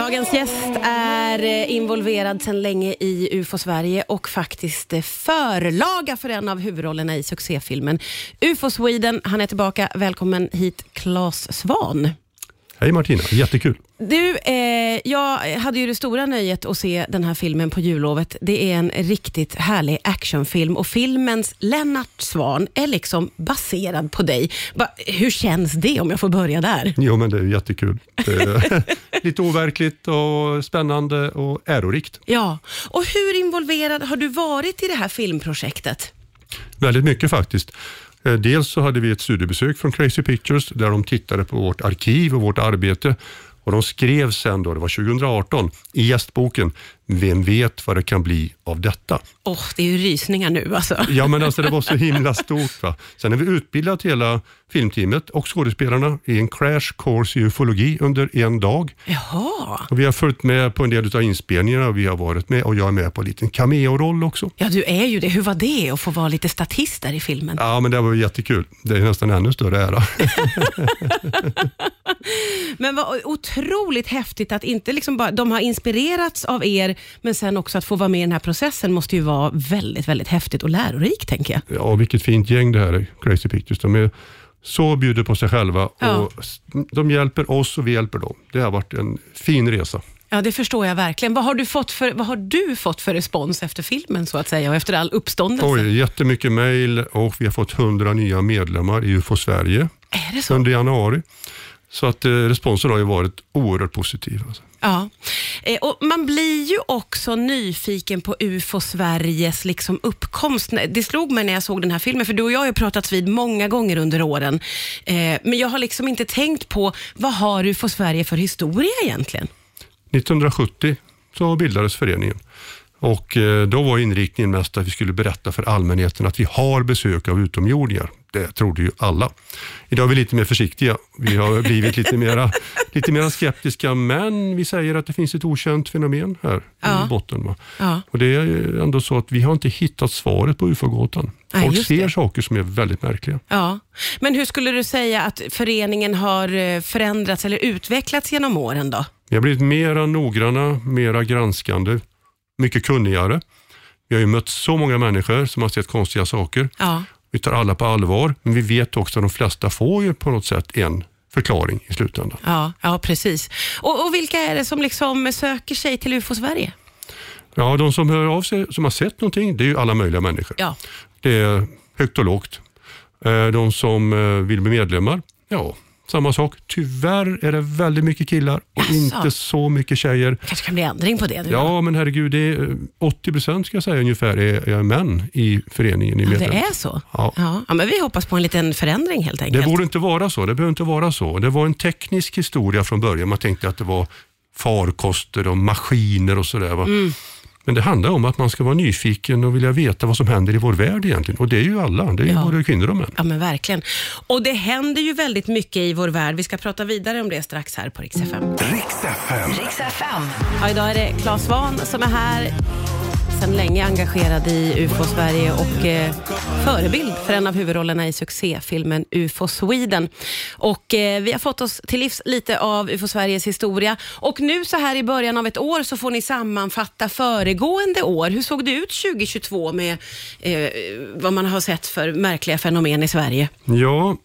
Dagens gäst är eh, involverad sedan länge i UFO Sverige och faktiskt eh, förlaga för en av huvudrollerna i succéfilmen UFO Sweden. Han är tillbaka. Välkommen hit, Claes Svan. Hej Martina, jättekul. Du, eh, jag hade ju det stora nöjet att se den här filmen på jullovet. Det är en riktigt härlig actionfilm och filmens Lennart Svan är liksom baserad på dig. Ba, hur känns det om jag får börja där? Jo, men det är jättekul. Lite overkligt och spännande och ärorikt. Ja, och hur involverad har du varit i det här filmprojektet? Väldigt mycket faktiskt. Eh, Dels så hade vi ett studiebesök från Crazy Pictures där de tittade på vårt arkiv och vårt arbete och de skrev sen, då, det var 2018, i gästboken, vem vet vad det kan bli av detta? Åh, det är ju rysningar nu alltså. Ja, men alltså det var så himla stort. Va? Sen har vi utbildat hela filmteamet och skådespelarna i en crash course i ufologi under en dag. Jaha. Och vi har följt med på en del av inspelningarna. Vi har varit med och jag är med på en liten cameo-roll också. Ja, du är ju det. Hur var det att få vara lite statist där i filmen? Ja, men det var jättekul. Det är nästan ännu större ära. Men vad otroligt häftigt att inte liksom bara, de har inspirerats av er, men sen också att få vara med i den här processen måste ju vara väldigt, väldigt häftigt och lärorikt, tänker jag. Ja, vilket fint gäng det här är, Crazy Pictures. De är så bjuder på sig själva Ja. och de hjälper oss och vi hjälper dem. Det har varit en fin resa. Ja, det förstår jag verkligen. Vad har du fått för, vad har du fått för respons efter filmen, så att säga, och efter all uppståndelse? Oj, jättemycket mejl och vi har fått 100 nya medlemmar i UFO Sverige Är det så? under januari. Så att eh, responsen har ju varit oerhört positiv. Alltså. Ja. Eh, och man blir ju också nyfiken på UFO Sveriges liksom uppkomst. Det slog mig när jag såg den här filmen, för du och jag har ju pratats vid många gånger under åren. Eh, men jag har liksom inte tänkt på, vad har UFO Sverige för historia egentligen? 1970 så bildades föreningen. Och eh, Då var inriktningen mest att vi skulle berätta för allmänheten att vi har besök av utomjordingar. Det trodde ju alla. Idag är vi lite mer försiktiga. Vi har blivit lite mera, lite mera skeptiska, men vi säger att det finns ett okänt fenomen här Ja. i botten. Ja. Och Det är ändå så att vi har inte hittat svaret på ufo-gåtan. Folk just ser saker som är väldigt märkliga. Ja. Men hur skulle du säga att föreningen har eh, förändrats eller utvecklats genom åren då? Vi har blivit mera noggranna, mera granskande, mycket kunnigare. Vi har ju mött så många människor som har sett konstiga saker. Ja. Vi tar alla på allvar, men vi vet också att de flesta får ju på något sätt en förklaring i slutändan. Ja, ja precis. Och, och vilka är det som liksom söker sig till UFO Sverige? Ja, de som hör av sig, som har sett någonting, det är ju alla möjliga människor. Ja. Det är högt och lågt. Eh, De som eh, vill bli medlemmar, ja, samma sak. Tyvärr är det väldigt mycket killar och Jaså? inte så mycket tjejer. kanske kan bli ändring på det nu. Ja, men herregud, det är eh, 80 procent ska jag säga ungefär är, är män i föreningen. I Ja, det är så? Ja. Ja. men vi hoppas på en liten förändring helt Det enkelt. borde inte vara så. Det behöver inte vara så. Det var en teknisk historia från början. Man tänkte att det var farkoster och maskiner och sådär. Mm. Men det handlar om att man ska vara nyfiken och vilja veta vad som händer i vår värld egentligen. Och det är ju alla. Det är Ja. både kvinnor och män. Ja, men verkligen. Och det händer ju väldigt mycket i vår värld. Vi ska prata vidare om det strax här på Rix FM. Riks FM. Ja, idag är det Claes Svahn som är här. Sedan länge engagerad i UFO Sverige och eh, förebild för en av huvudrollerna i succéfilmen UFO Sweden. Och eh, Vi har fått oss till livs lite av UFO Sveriges historia och nu så här i början av ett år så får ni sammanfatta föregående år. Hur såg det ut 2022 med eh, vad man har sett för märkliga fenomen i Sverige? Ja,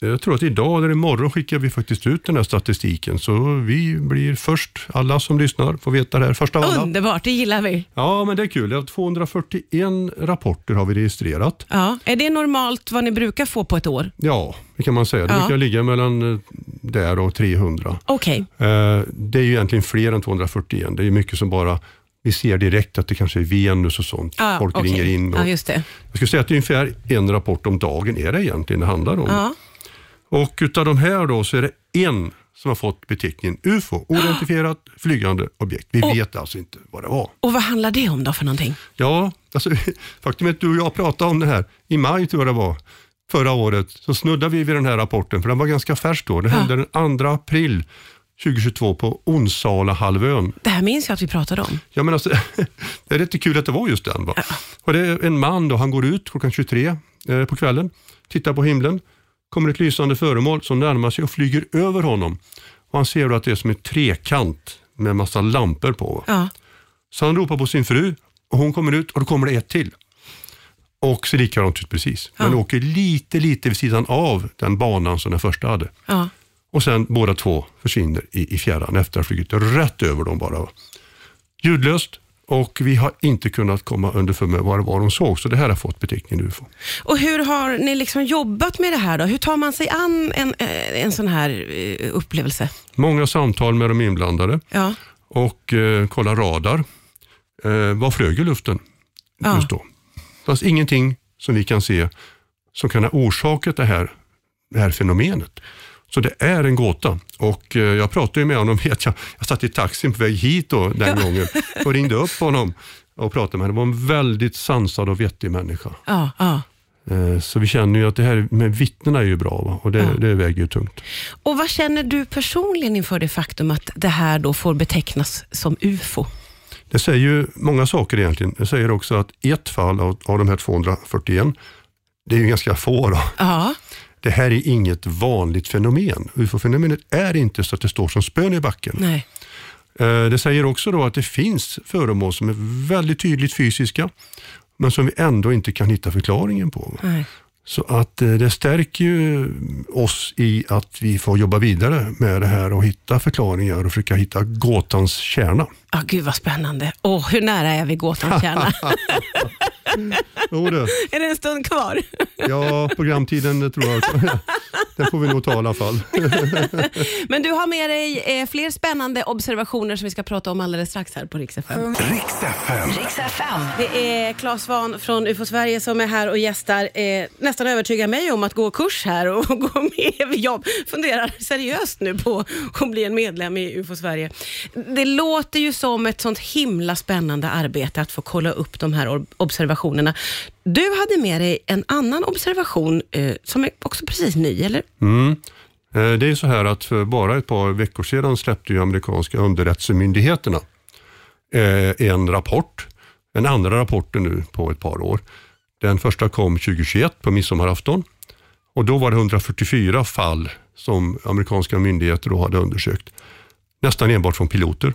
jag tror att idag eller imorgon skickar vi faktiskt ut den här statistiken. Så vi blir först, alla som lyssnar får veta det här först av alla. Underbart, det gillar vi. Ja, men det är kul. 241 rapporter har vi registrerat. Ja. Är det normalt vad ni brukar få på ett år? Ja, det kan man säga. Det Ja. brukar ligga mellan eh, där och 300. Okej. Eh, Det är ju egentligen fler än 241. Det är mycket som bara, vi ser direkt att det kanske är Venus och sånt. Ja, Folk okej. ringer in. Och, det. Jag skulle säga att det är ungefär en rapport om dagen är det egentligen det handlar om. Ja. Och utav de här då så är det en som har fått beteckningen UFO, oidentifierat flygande objekt. Vi Och- vet alltså inte vad det var. Och vad handlar det om då för någonting? Ja, alltså, faktum är att du och jag pratade om det här i maj tror jag det var. Förra året så snuddade vi vid den här rapporten för den var ganska färsk då. Det hände den 2 april 2022 på Onsala halvön. Det här minns jag att vi pratade om. Ja, men alltså, det är rätt kul att det var just den. Va? Och det är en man då, han går ut klockan 23 eh, på kvällen, tittar på himlen, kommer ett lysande föremål som närmar sig och flyger över honom. Och Han ser att det är som en trekant med massa lampor på. Ja. Så han ropar på sin fru och hon kommer ut och då kommer det ett till. Och ser likadant ut precis. Men Ja. åker lite, lite vid sidan av den banan som den första hade. Ja. Och sen båda två försvinner i, i fjärran efter att ha flugit rätt över dem bara. Ljudlöst och vi har inte kunnat komma underför med vad det var de såg. Så det här har fått beteckningen UFO. Och hur har ni liksom jobbat med det här då? Hur tar man sig an en, eh, en sån här eh, upplevelse? Många samtal med de inblandade Ja. och eh, kolla radar. Eh, vad flög i luften Ja. just då? Det fanns ingenting som vi kan se som kan ha orsakat det här, det här fenomenet. Så det är en gåta. Och eh, jag pratade med honom, vet jag, jag satt i taxin på väg hit då, den gången och ringde upp honom och pratade med honom. Det var en väldigt sansad och vettig människa. Ja, ja. Eh, Så vi känner ju att det här med vittnena är ju bra och det, Ja. det väger ju tungt. Och vad känner du personligen inför det faktum att det här då får betecknas som UFO? Det säger ju många saker egentligen. Det säger också att ett fall av, av de här 241, det är ju ganska få då. Ja, Det här är inget vanligt fenomen. UFO-fenomenet är inte så att det står som spön i backen. nej. Eh, Det säger också då att det finns föremål som är väldigt tydligt fysiska, men som vi ändå inte kan hitta förklaringen på. nej. Så att eh, det stärker ju oss i att vi får jobba vidare med det här och hitta förklaringar och försöka hitta gåtans kärna. Ah, gud vad spännande. Åh, hur nära är vi gåtans kärna? Jo, det. är det en stund kvar? Ja, programtiden tror jag. Den får vi nog ta i alla fall. Men du har med dig eh, fler spännande observationer som vi ska prata om alldeles strax här på Rix FM. Riks FM. Riks FM. Det är Claes Svahn från UFO Sverige som är här och gästar. Eh, nästan övertygar mig om att gå kurs här och gå med jobb. Funderar seriöst nu på att bli en medlem i UFO Sverige. Det låter ju som ett sånt himla spännande arbete att få kolla upp de här ob- observationerna. Du hade med dig en annan observation eh, som är också precis ny, eller? Mm. Eh, Det är så här att för bara ett par veckor sedan släppte ju amerikanska underrättelsemyndigheterna eh, en rapport. Den andra rapporten nu på ett par år. Den första kom 2021 på midsommarafton och då var det 144 fall som amerikanska myndigheter då hade undersökt. Nästan enbart från piloter.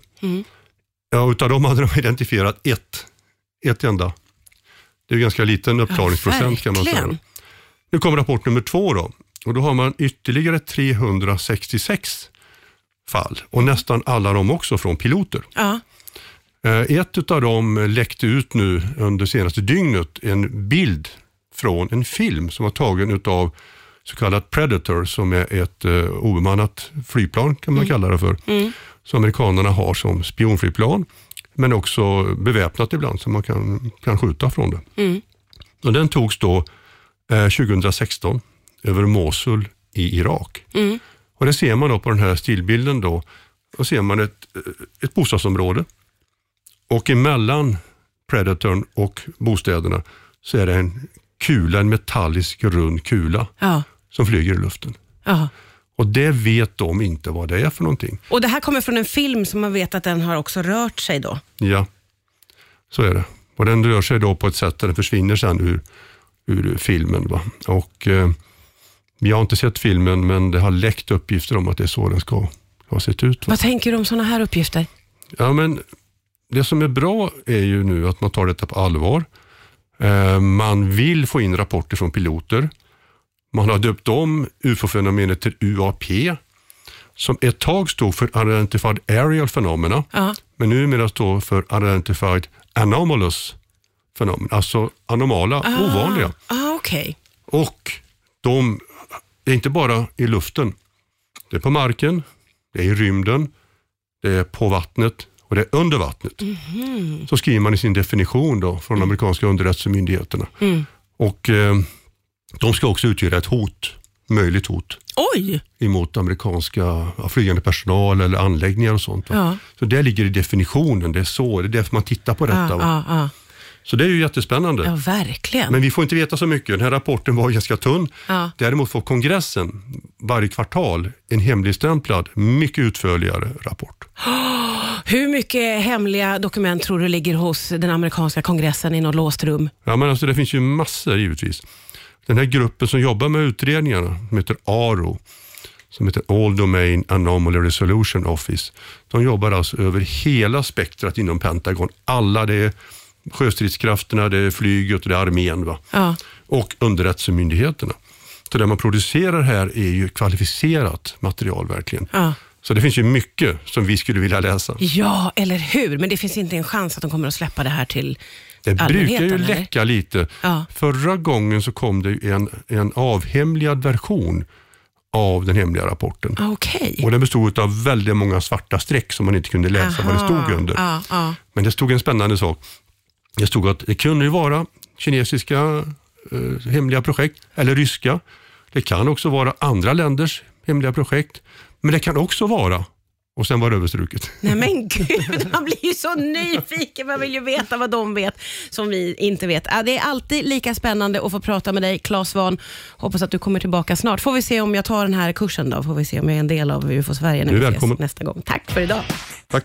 Ja, utav dem hade de identifierat ett, ett enda. Det är ganska liten uppklaringsprocent kan man säga. Nu kommer rapport nummer två då. Och då har man ytterligare 366 fall och nästan alla de också från piloter. Ja. Eh, Ett av dem läckte ut nu under senaste dygnet en bild från en film som var tagen av så kallat Predator som är ett eh, obemannat flygplan kan man kalla det för. Som amerikanerna har som spionflygplan men också beväpnat ibland så man kan, kan skjuta från det. Och den togs då eh, 2016 över Mosul i Irak. Och Det ser man då på den här stillbilden då. Då ser man ett, eh, ett bostadsområde och emellan Predatorn och bostäderna så är det en kula, en metallisk rund kula Ja. som flyger i luften. ja. Och det vet de inte vad det är för någonting. Och det här kommer från en film som man vet att den har också rört sig då. Ja, så är det. Och den rör sig då på ett sätt där den försvinner sen ur, ur filmen. Va? Och, eh, jag har inte sett filmen men det har läckt uppgifter om att det är så den ska ha sett ut. Va? Vad tänker du om sådana här uppgifter? Ja, men det som är bra är ju nu att man tar detta på allvar. Eh, Man vill få in rapporter från piloter. Man har döpt om UFO-fenomenet till UAP som ett tag stod för Unidentified Aerial Phenomena Ja. men numera står för Unidentified Anomalous Phenomena, alltså anomala, ovanliga. Ah, okej. Och de är inte bara i luften. Det är på marken, det är i rymden, det är på vattnet och det är under vattnet. Så skriver man i sin definition då från de amerikanska underrättelsemyndigheterna. Och eh, de ska också utgöra ett hot, möjligt hot Oj! emot amerikanska flygande personal eller anläggningar och sånt. Ja. Så det ligger i definitionen, det är så, det är därför man tittar på detta. Ja, ja. Så det är ju jättespännande. ja, verkligen. Men vi får inte veta så mycket. Den här rapporten var ganska tunn. Ja. Däremot får kongressen varje kvartal en hemligstämplad, mycket utförligare rapport. Hur mycket hemliga dokument tror du ligger hos den amerikanska kongressen i något låst rum? Ja, men alltså, det finns ju massor givetvis. Den här gruppen som jobbar med utredningarna, som heter ARO, som heter All Domain Anomaly Resolution Office. De jobbar alltså över hela spektrat inom Pentagon. Alla, det är sjöstridskrafterna, det är flyget och det är armén. Va? Ja. Och underrättelsemyndigheterna. Så det man producerar här är ju kvalificerat material verkligen. Ja. Så det finns ju mycket som vi skulle vilja läsa. ja, eller hur? Men det finns inte en chans att de kommer att släppa det här till Det brukar ju läcka lite. Ja. Förra gången så kom det en, en avhemligad version av den hemliga rapporten. Okej. Och Den bestod av väldigt många svarta streck som man inte kunde läsa vad det stod Aha. under. Ja, ja. Men det stod en spännande sak. Det stod att det kunde ju vara kinesiska eh, hemliga projekt eller ryska. Det kan också vara andra länders hemliga projekt. Men det kan också vara, och sen var det överstruket. Nej men gud, man blir ju så nyfiken. Man vill ju veta vad de vet som vi inte vet. Det är alltid lika spännande att få prata med dig, Claes Svahn. Hoppas att du kommer tillbaka snart. Får vi se om jag tar den här kursen då. Får vi se om jag är en del av UFO Sverige när vi ses nästa gång. Tack för idag. Tack.